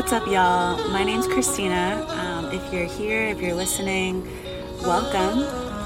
What's up, y'all? My name's Christina. Um, if you're here, if you're listening, welcome.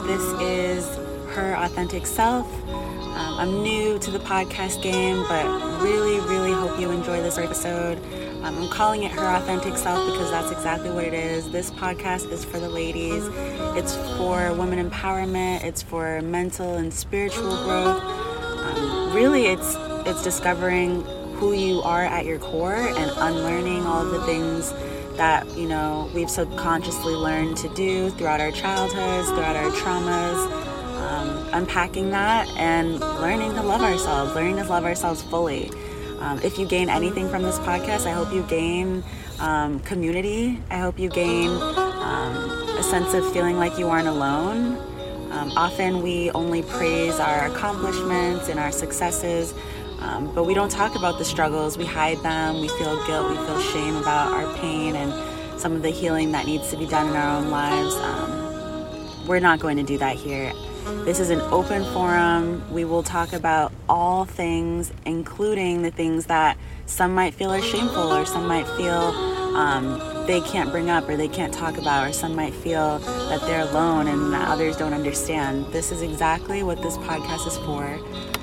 This is Her Authentic Self. Um, I'm new to the podcast game, but really, really hope you enjoy this episode. Um, I'm calling it Her Authentic Self because that's exactly what it is. This podcast is for the ladies, it's for women empowerment, it's for mental and spiritual growth. Um, really, it's it's discovering who you are at your core and unlearning all the things that you know we've subconsciously learned to do throughout our childhoods throughout our traumas um, unpacking that and learning to love ourselves learning to love ourselves fully. Um, if you gain anything from this podcast i hope you gain um, community. I hope you gain um, a sense of feeling like you aren't alone. Um, often we only praise our accomplishments and our successes um, but we don't talk about the struggles. We hide them. We feel guilt. We feel shame about our pain and some of the healing that needs to be done in our own lives. Um, we're not going to do that here. This is an open forum. We will talk about all things, including the things that some might feel are shameful or some might feel um, they can't bring up or they can't talk about, or some might feel that they're alone and that others don't understand. This is exactly what this podcast is for.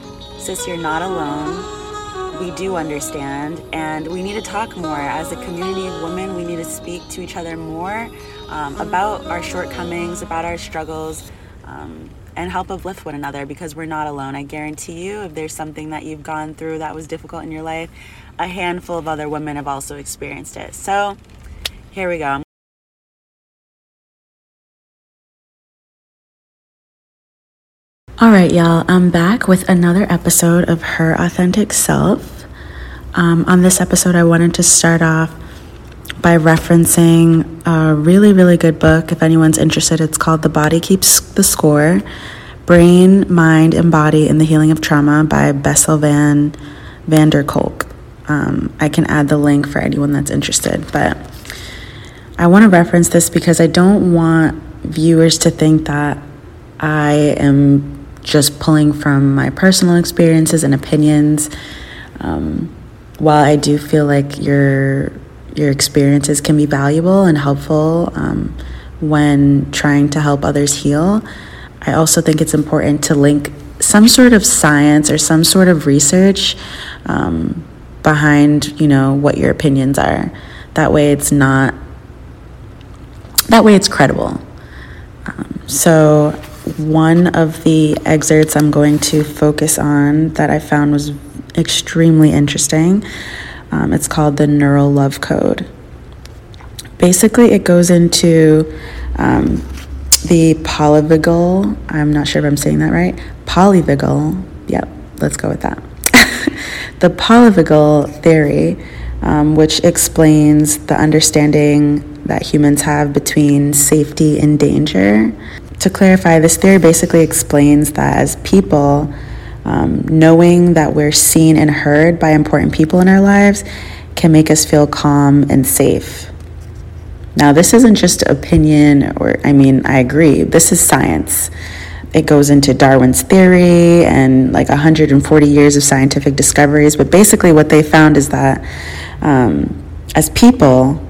Sis, you're not alone. We do understand, and we need to talk more. As a community of women, we need to speak to each other more um, about our shortcomings, about our struggles, um, and help uplift one another because we're not alone. I guarantee you, if there's something that you've gone through that was difficult in your life, a handful of other women have also experienced it. So, here we go. All right, y'all, I'm back with another episode of Her Authentic Self. Um, on this episode, I wanted to start off by referencing a really, really good book. If anyone's interested, it's called The Body Keeps the Score Brain, Mind, and Body in the Healing of Trauma by Bessel van, van der Kolk. Um, I can add the link for anyone that's interested, but I want to reference this because I don't want viewers to think that I am just pulling from my personal experiences and opinions. Um, while I do feel like your your experiences can be valuable and helpful um, when trying to help others heal, I also think it's important to link some sort of science or some sort of research um, behind you know what your opinions are. That way, it's not. That way, it's credible. Um, so one of the excerpts I'm going to focus on that I found was extremely interesting. Um, it's called the Neural Love Code. Basically, it goes into um, the polyvagal, I'm not sure if I'm saying that right, polyvagal, yep, let's go with that. the polyvagal theory, um, which explains the understanding that humans have between safety and danger to clarify, this theory basically explains that as people, um, knowing that we're seen and heard by important people in our lives can make us feel calm and safe. Now, this isn't just opinion, or I mean, I agree, this is science. It goes into Darwin's theory and like 140 years of scientific discoveries. But basically, what they found is that um, as people,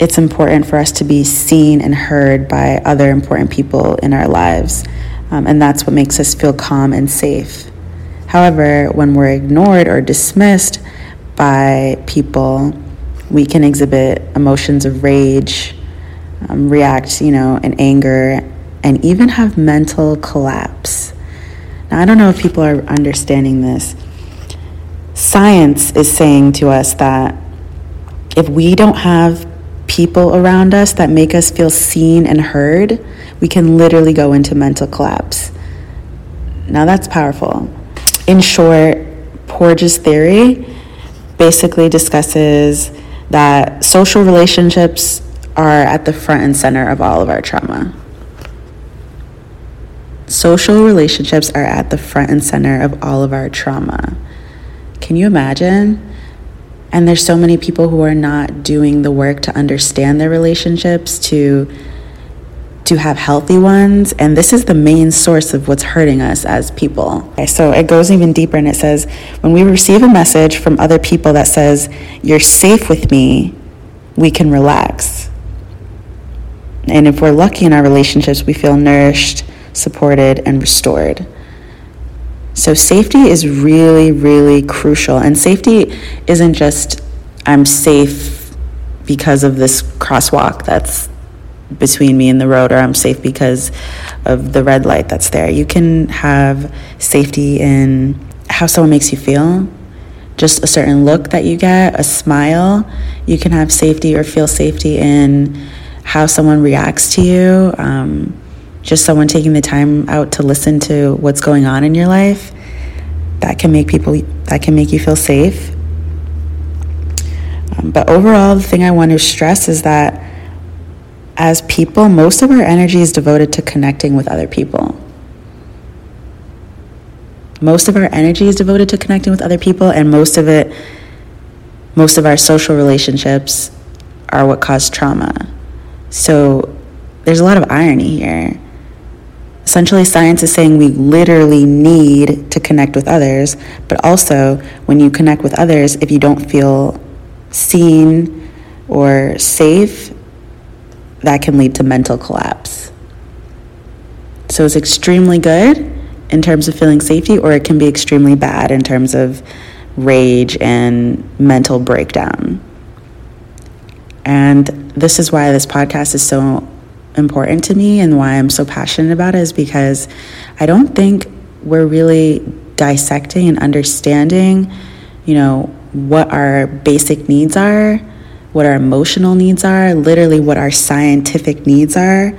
it's important for us to be seen and heard by other important people in our lives. Um, and that's what makes us feel calm and safe. However, when we're ignored or dismissed by people, we can exhibit emotions of rage, um, react, you know, in anger, and even have mental collapse. Now, I don't know if people are understanding this. Science is saying to us that if we don't have people around us that make us feel seen and heard, we can literally go into mental collapse. Now that's powerful. In short, Porges' theory basically discusses that social relationships are at the front and center of all of our trauma. Social relationships are at the front and center of all of our trauma. Can you imagine? And there's so many people who are not doing the work to understand their relationships, to to have healthy ones. And this is the main source of what's hurting us as people. Okay, so it goes even deeper and it says, when we receive a message from other people that says, You're safe with me, we can relax. And if we're lucky in our relationships, we feel nourished, supported, and restored. So, safety is really, really crucial. And safety isn't just, I'm safe because of this crosswalk that's between me and the road, or I'm safe because of the red light that's there. You can have safety in how someone makes you feel, just a certain look that you get, a smile. You can have safety or feel safety in how someone reacts to you. Um, just someone taking the time out to listen to what's going on in your life. That can make people, that can make you feel safe. Um, but overall, the thing I want to stress is that as people, most of our energy is devoted to connecting with other people. Most of our energy is devoted to connecting with other people, and most of it, most of our social relationships are what cause trauma. So there's a lot of irony here. Essentially, science is saying we literally need to connect with others, but also when you connect with others, if you don't feel seen or safe, that can lead to mental collapse. So it's extremely good in terms of feeling safety, or it can be extremely bad in terms of rage and mental breakdown. And this is why this podcast is so important to me and why I'm so passionate about it is because I don't think we're really dissecting and understanding, you know, what our basic needs are what our emotional needs are, literally what our scientific needs are,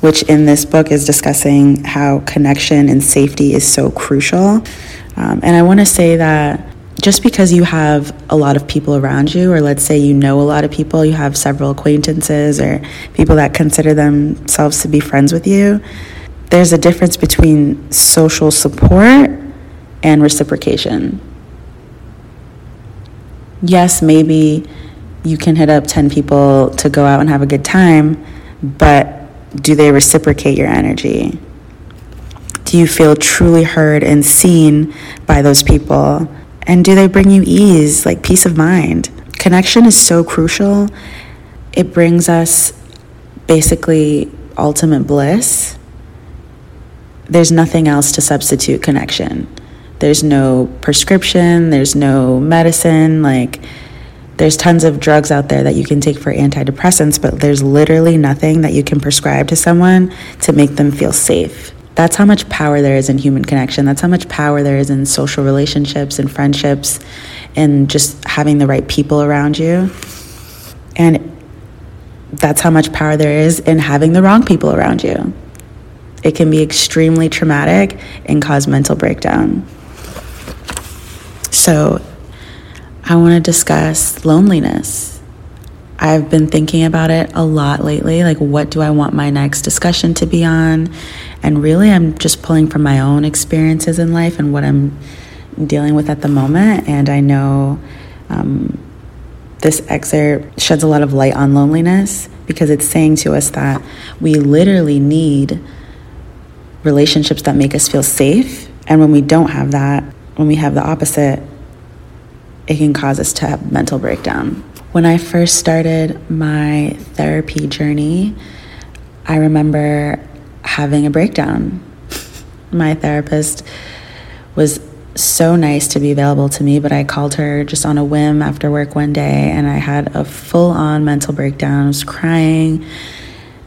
which in this book is discussing how connection and safety is so crucial. Um, and I want to say that just because you have a lot of people around you, or let's say you know a lot of people, you have several acquaintances or people that consider themselves to be friends with you, there's a difference between social support and reciprocation. Yes, maybe you can hit up 10 people to go out and have a good time, but do they reciprocate your energy? Do you feel truly heard and seen by those people? And do they bring you ease, like peace of mind? Connection is so crucial. It brings us basically ultimate bliss. There's nothing else to substitute connection. There's no prescription, there's no medicine. Like, there's tons of drugs out there that you can take for antidepressants, but there's literally nothing that you can prescribe to someone to make them feel safe. That's how much power there is in human connection. That's how much power there is in social relationships and friendships and just having the right people around you. And that's how much power there is in having the wrong people around you. It can be extremely traumatic and cause mental breakdown. So, I want to discuss loneliness. I've been thinking about it a lot lately. Like, what do I want my next discussion to be on? And really, I'm just pulling from my own experiences in life and what I'm dealing with at the moment. And I know um, this excerpt sheds a lot of light on loneliness because it's saying to us that we literally need relationships that make us feel safe. And when we don't have that, when we have the opposite, it can cause us to have mental breakdown. When I first started my therapy journey, I remember having a breakdown. my therapist was so nice to be available to me, but I called her just on a whim after work one day and I had a full on mental breakdown. I was crying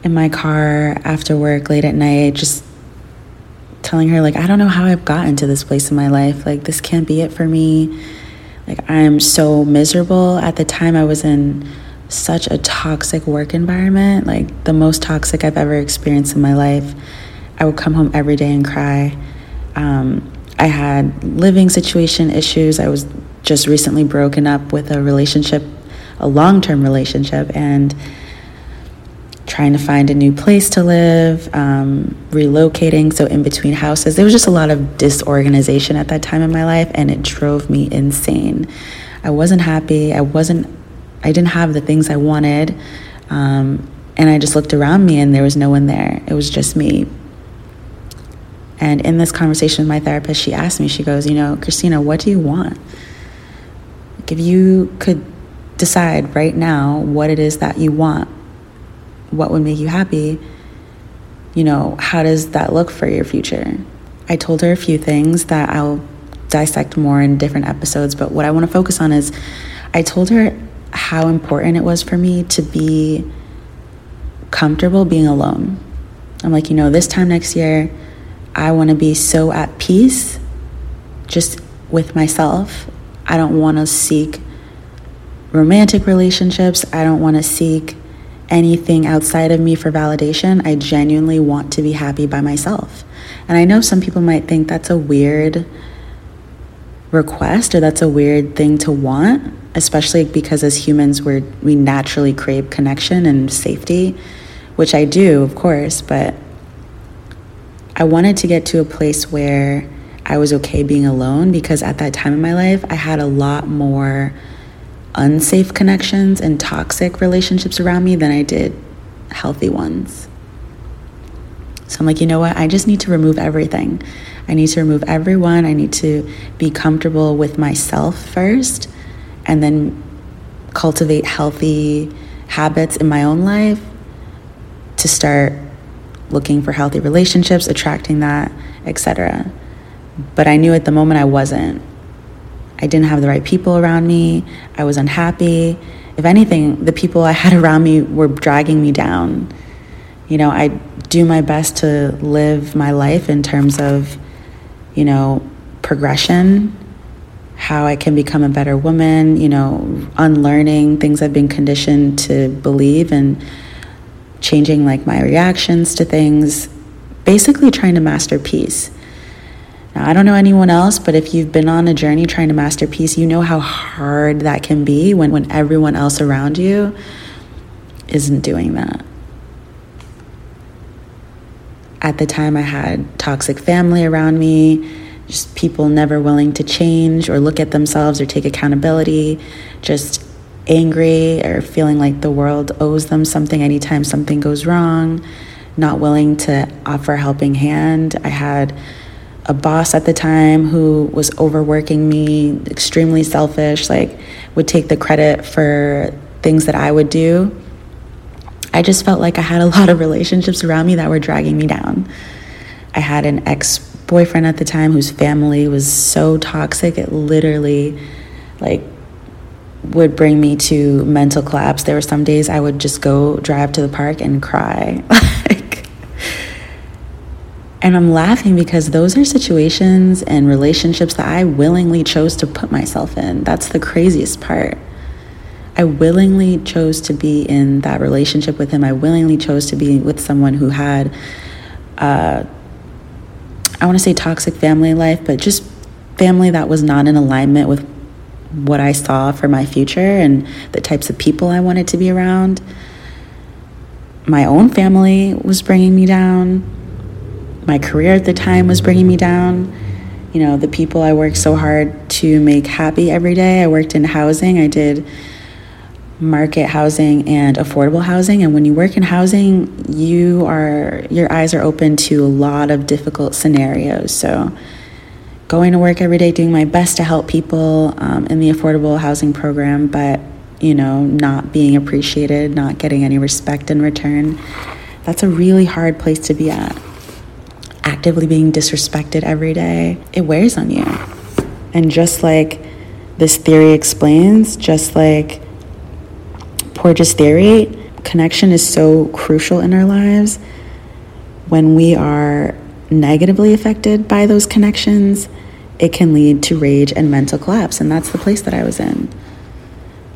in my car after work late at night, just telling her, like, I don't know how I've gotten to this place in my life. Like, this can't be it for me. Like, I'm so miserable. At the time, I was in such a toxic work environment, like the most toxic I've ever experienced in my life. I would come home every day and cry. Um, I had living situation issues. I was just recently broken up with a relationship, a long term relationship, and trying to find a new place to live, um, relocating, so in between houses. There was just a lot of disorganization at that time in my life, and it drove me insane. I wasn't happy. I wasn't, I didn't have the things I wanted. Um, and I just looked around me, and there was no one there. It was just me. And in this conversation with my therapist, she asked me, she goes, You know, Christina, what do you want? Like, if you could decide right now what it is that you want, what would make you happy. You know, how does that look for your future? I told her a few things that I'll dissect more in different episodes, but what I want to focus on is I told her how important it was for me to be comfortable being alone. I'm like, you know, this time next year, I want to be so at peace just with myself. I don't want to seek romantic relationships. I don't want to seek anything outside of me for validation. I genuinely want to be happy by myself. And I know some people might think that's a weird request or that's a weird thing to want, especially because as humans we're we naturally crave connection and safety, which I do, of course, but I wanted to get to a place where I was okay being alone because at that time in my life I had a lot more unsafe connections and toxic relationships around me than I did healthy ones. So I'm like, you know what? I just need to remove everything. I need to remove everyone. I need to be comfortable with myself first and then cultivate healthy habits in my own life to start looking for healthy relationships, attracting that, etc. But I knew at the moment I wasn't. I didn't have the right people around me. I was unhappy. If anything, the people I had around me were dragging me down. You know, I do my best to live my life in terms of, you know, progression, how I can become a better woman, you know, unlearning things I've been conditioned to believe and changing like my reactions to things, basically trying to master peace. Now, I don't know anyone else, but if you've been on a journey trying to master peace, you know how hard that can be when, when everyone else around you isn't doing that. At the time, I had toxic family around me, just people never willing to change or look at themselves or take accountability, just angry or feeling like the world owes them something anytime something goes wrong, not willing to offer a helping hand. I had a boss at the time who was overworking me, extremely selfish, like would take the credit for things that I would do. I just felt like I had a lot of relationships around me that were dragging me down. I had an ex boyfriend at the time whose family was so toxic, it literally like would bring me to mental collapse. There were some days I would just go drive to the park and cry. and I'm laughing because those are situations and relationships that I willingly chose to put myself in. That's the craziest part. I willingly chose to be in that relationship with him. I willingly chose to be with someone who had, uh, I want to say toxic family life, but just family that was not in alignment with what I saw for my future and the types of people I wanted to be around. My own family was bringing me down. My career at the time was bringing me down. You know, the people I worked so hard to make happy every day. I worked in housing. I did market housing and affordable housing and when you work in housing you are your eyes are open to a lot of difficult scenarios so going to work every day, doing my best to help people um, in the affordable housing program, but you know, not being appreciated, not getting any respect in return. That's a really hard place to be at. Actively being disrespected every day, it wears on you. And just like this theory explains, just like Porges' theory, connection is so crucial in our lives. When we are negatively affected by those connections, it can lead to rage and mental collapse. And that's the place that I was in.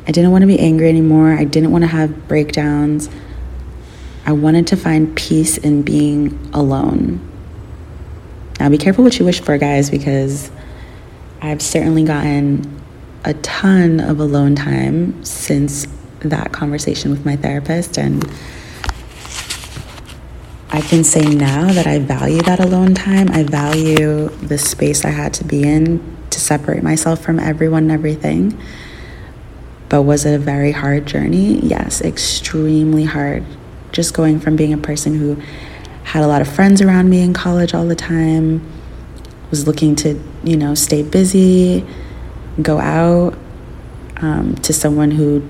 I didn't want to be angry anymore. I didn't want to have breakdowns. I wanted to find peace in being alone. Now, be careful what you wish for, guys, because I've certainly gotten a ton of alone time since that conversation with my therapist. And I can say now that I value that alone time. I value the space I had to be in to separate myself from everyone and everything. But was it a very hard journey? Yes, extremely hard. Just going from being a person who had a lot of friends around me in college all the time, was looking to, you know, stay busy, go out, um, to someone who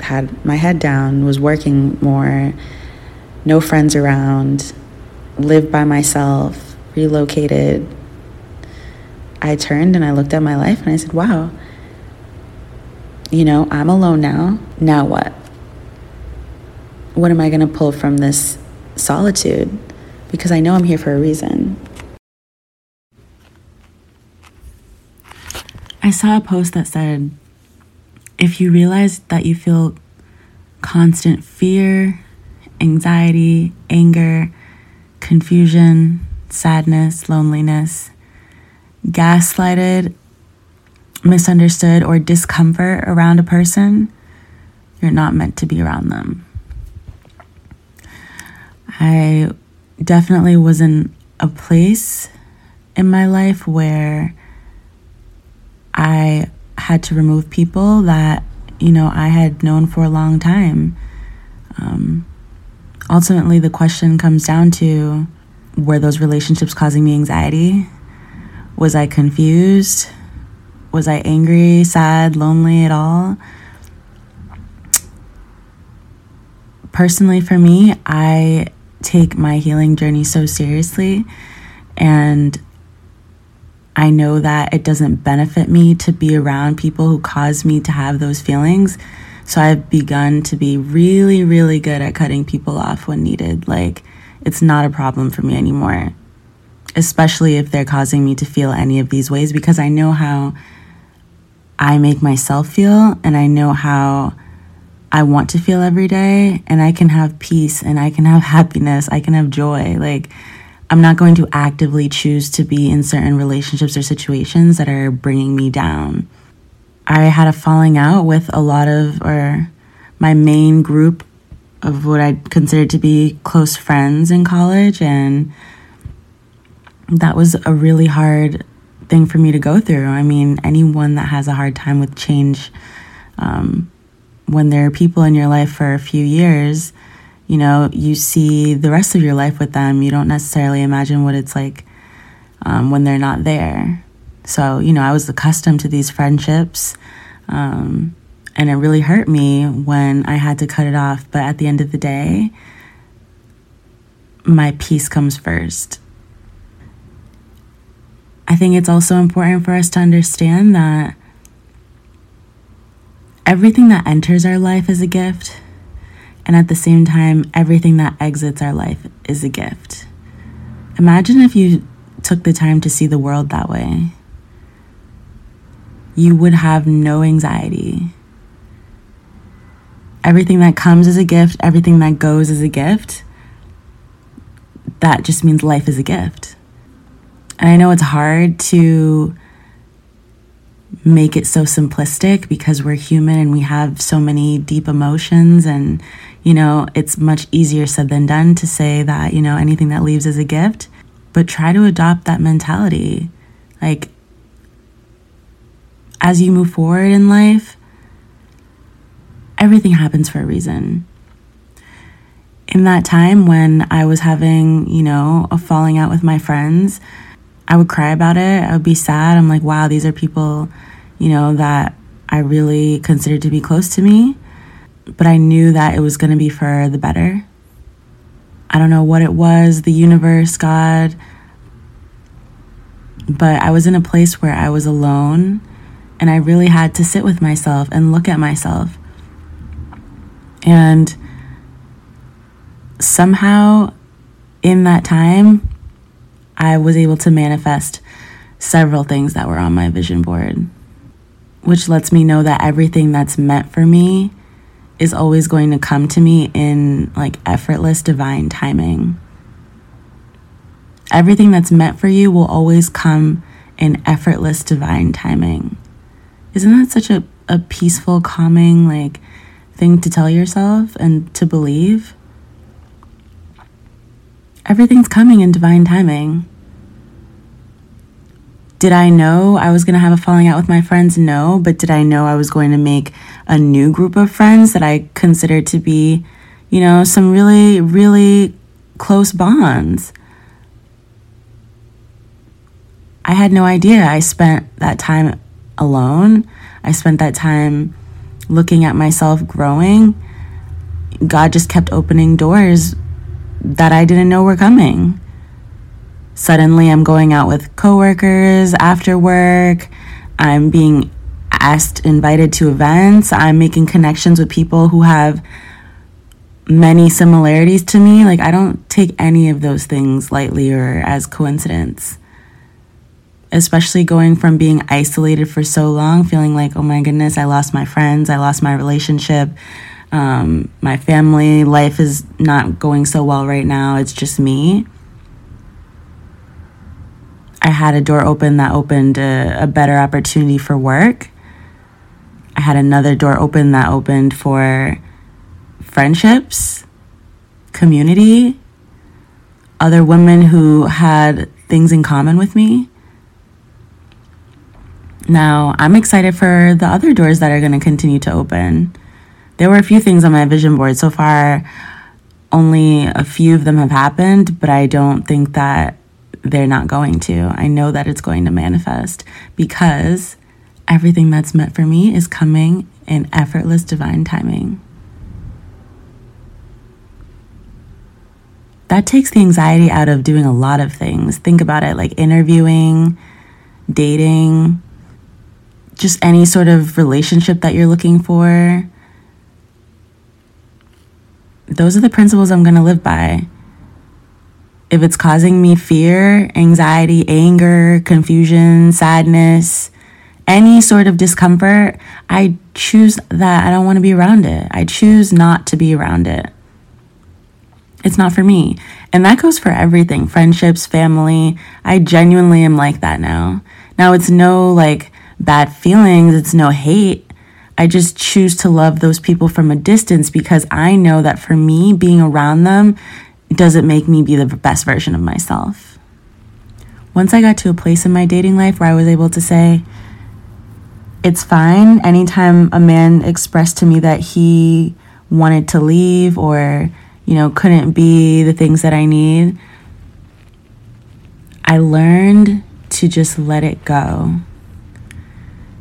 had my head down, was working more, no friends around, lived by myself, relocated, I turned and I looked at my life and I said, wow, you know, I'm alone now. Now what? What am I going to pull from this solitude? Because I know I'm here for a reason. I saw a post that said, if you realize that you feel constant fear, anxiety, anger, confusion, sadness, loneliness, gaslighted, misunderstood, or discomfort around a person, you're not meant to be around them. I definitely was in a place in my life where I had to remove people that, you know, I had known for a long time. Um, ultimately, the question comes down to were those relationships causing me anxiety? Was I confused? Was I angry, sad, lonely at all? Personally, for me, I take my healing journey so seriously. And I know that it doesn't benefit me to be around people who cause me to have those feelings. So I've begun to be really, really good at cutting people off when needed. Like, it's not a problem for me anymore, especially if they're causing me to feel any of these ways, because I know how I make myself feel and I know how I want to feel every day. And I can have peace and I can have happiness, I can have joy. Like, I'm not going to actively choose to be in certain relationships or situations that are bringing me down. I had a falling out with a lot of, or my main group of what I considered to be close friends in college. And that was a really hard thing for me to go through. I mean, anyone that has a hard time with change, um, when there are people in your life for a few years, you know, you see the rest of your life with them. You don't necessarily imagine what it's like um, when they're not there. So, you know, I was accustomed to these friendships. Um, and it really hurt me when I had to cut it off. But at the end of the day, my peace comes first. I think it's also important for us to understand that everything that enters our life is a gift and at the same time, everything that exits our life is a gift. Imagine if you took the time to see the world that way. You would have no anxiety. Everything that comes is a gift, everything that goes is a gift. That just means life is a gift. And I know it's hard to make it so simplistic because we're human and we have so many deep emotions. And you know it's much easier said than done to say that you know anything that leaves is a gift. But try to adopt that mentality. Like as you move forward in life everything happens for a reason. In that time when i was having you know a falling out with my friends I would cry about it. I would be sad. I'm like, wow, these are people, you know, that I really considered to be close to me. But I knew that it was going to be for the better. I don't know what it was, the universe, God. But I was in a place where I was alone and I really had to sit with myself and look at myself. And somehow in that time, I was able to manifest several things that were on my vision board, which lets me know that everything that's meant for me is always going to come to me in like effortless divine timing. Everything that's meant for you will always come in effortless divine timing. Isn't that such a, a peaceful, calming, like thing to tell yourself and to believe? Everything's coming in divine timing. Did I know I was going to have a falling out with my friends? No. But did I know I was going to make a new group of friends that I considered to be, you know, some really, really close bonds? I had no idea. I spent that time alone. I spent that time looking at myself growing, God just kept opening doors that I didn't know were coming. Suddenly, I'm going out with coworkers after work. I'm being asked, invited to events. I'm making connections with people who have many similarities to me. Like, I don't take any of those things lightly or as coincidence. Especially going from being isolated for so long, feeling like, oh my goodness, I lost my friends, I lost my relationship, um, my family life is not going so well right now. It's just me. I had a door open that opened a, a better opportunity for work. I had another door open that opened for friendships, community, other women who had things in common with me. Now, I'm excited for the other doors that are going to continue to open. There were a few things on my vision board. So far, only a few of them have happened, but I don't think that they're not going to. I know that it's going to manifest because everything that's meant for me is coming in effortless divine timing. That takes the anxiety out of doing a lot of things. Think about it like interviewing, dating, just any sort of relationship that you're looking for. Those are the principles I'm going to live by if it's causing me fear, anxiety, anger, confusion, sadness, any sort of discomfort, I choose that I don't want to be around it. I choose not to be around it. It's not for me. And that goes for everything friendships, family. I genuinely am like that now. Now, it's no like bad feelings, it's no hate. I just choose to love those people from a distance because I know that for me, being around them doesn't make me be the best version of myself? Once I got to a place in my dating life where I was able to say, it's fine anytime a man expressed to me that he wanted to leave or, you know, couldn't be the things that I need, I learned to just let it go.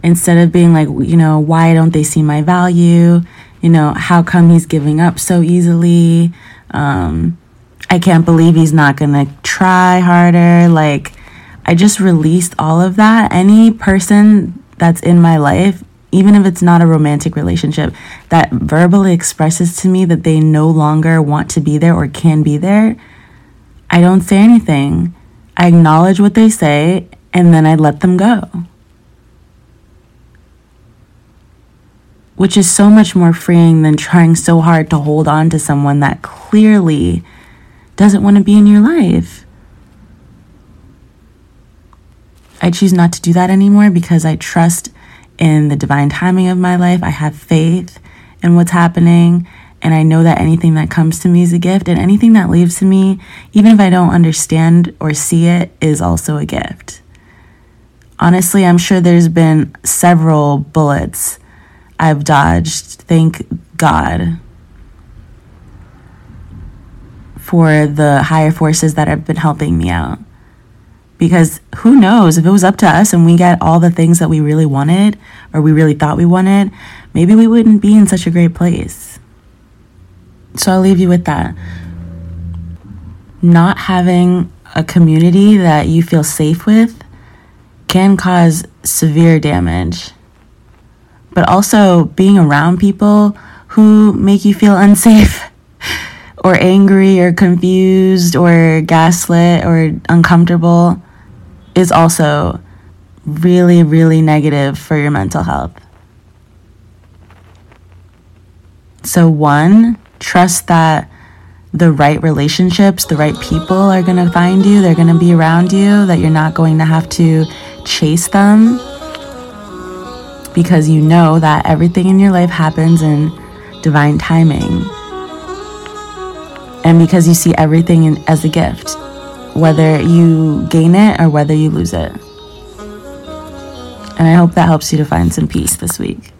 Instead of being like, you know, why don't they see my value? You know, how come he's giving up so easily? Um, I can't believe he's not going to try harder. Like, I just released all of that. Any person that's in my life, even if it's not a romantic relationship, that verbally expresses to me that they no longer want to be there or can be there, I don't say anything. I acknowledge what they say and then I let them go. Which is so much more freeing than trying so hard to hold on to someone that clearly doesn't want to be in your life. I choose not to do that anymore because I trust in the divine timing of my life. I have faith in what's happening. And I know that anything that comes to me is a gift, and anything that leaves to me, even if I don't understand or see it, is also a gift. Honestly, I'm sure there's been several bullets I've dodged. Thank God for the higher forces that have been helping me out. Because who knows, if it was up to us and we got all the things that we really wanted or we really thought we wanted, maybe we wouldn't be in such a great place. So I'll leave you with that. Not having a community that you feel safe with can cause severe damage. But also being around people who make you feel unsafe or angry or confused or gaslit or uncomfortable is also really, really negative for your mental health. So, one, trust that the right relationships, the right people are going to find you, they're going to be around you, that you're not going to have to chase them because you know that everything in your life happens in divine timing and because you see everything in, as a gift, whether you gain it or whether you lose it. And I hope that helps you to find some peace this week.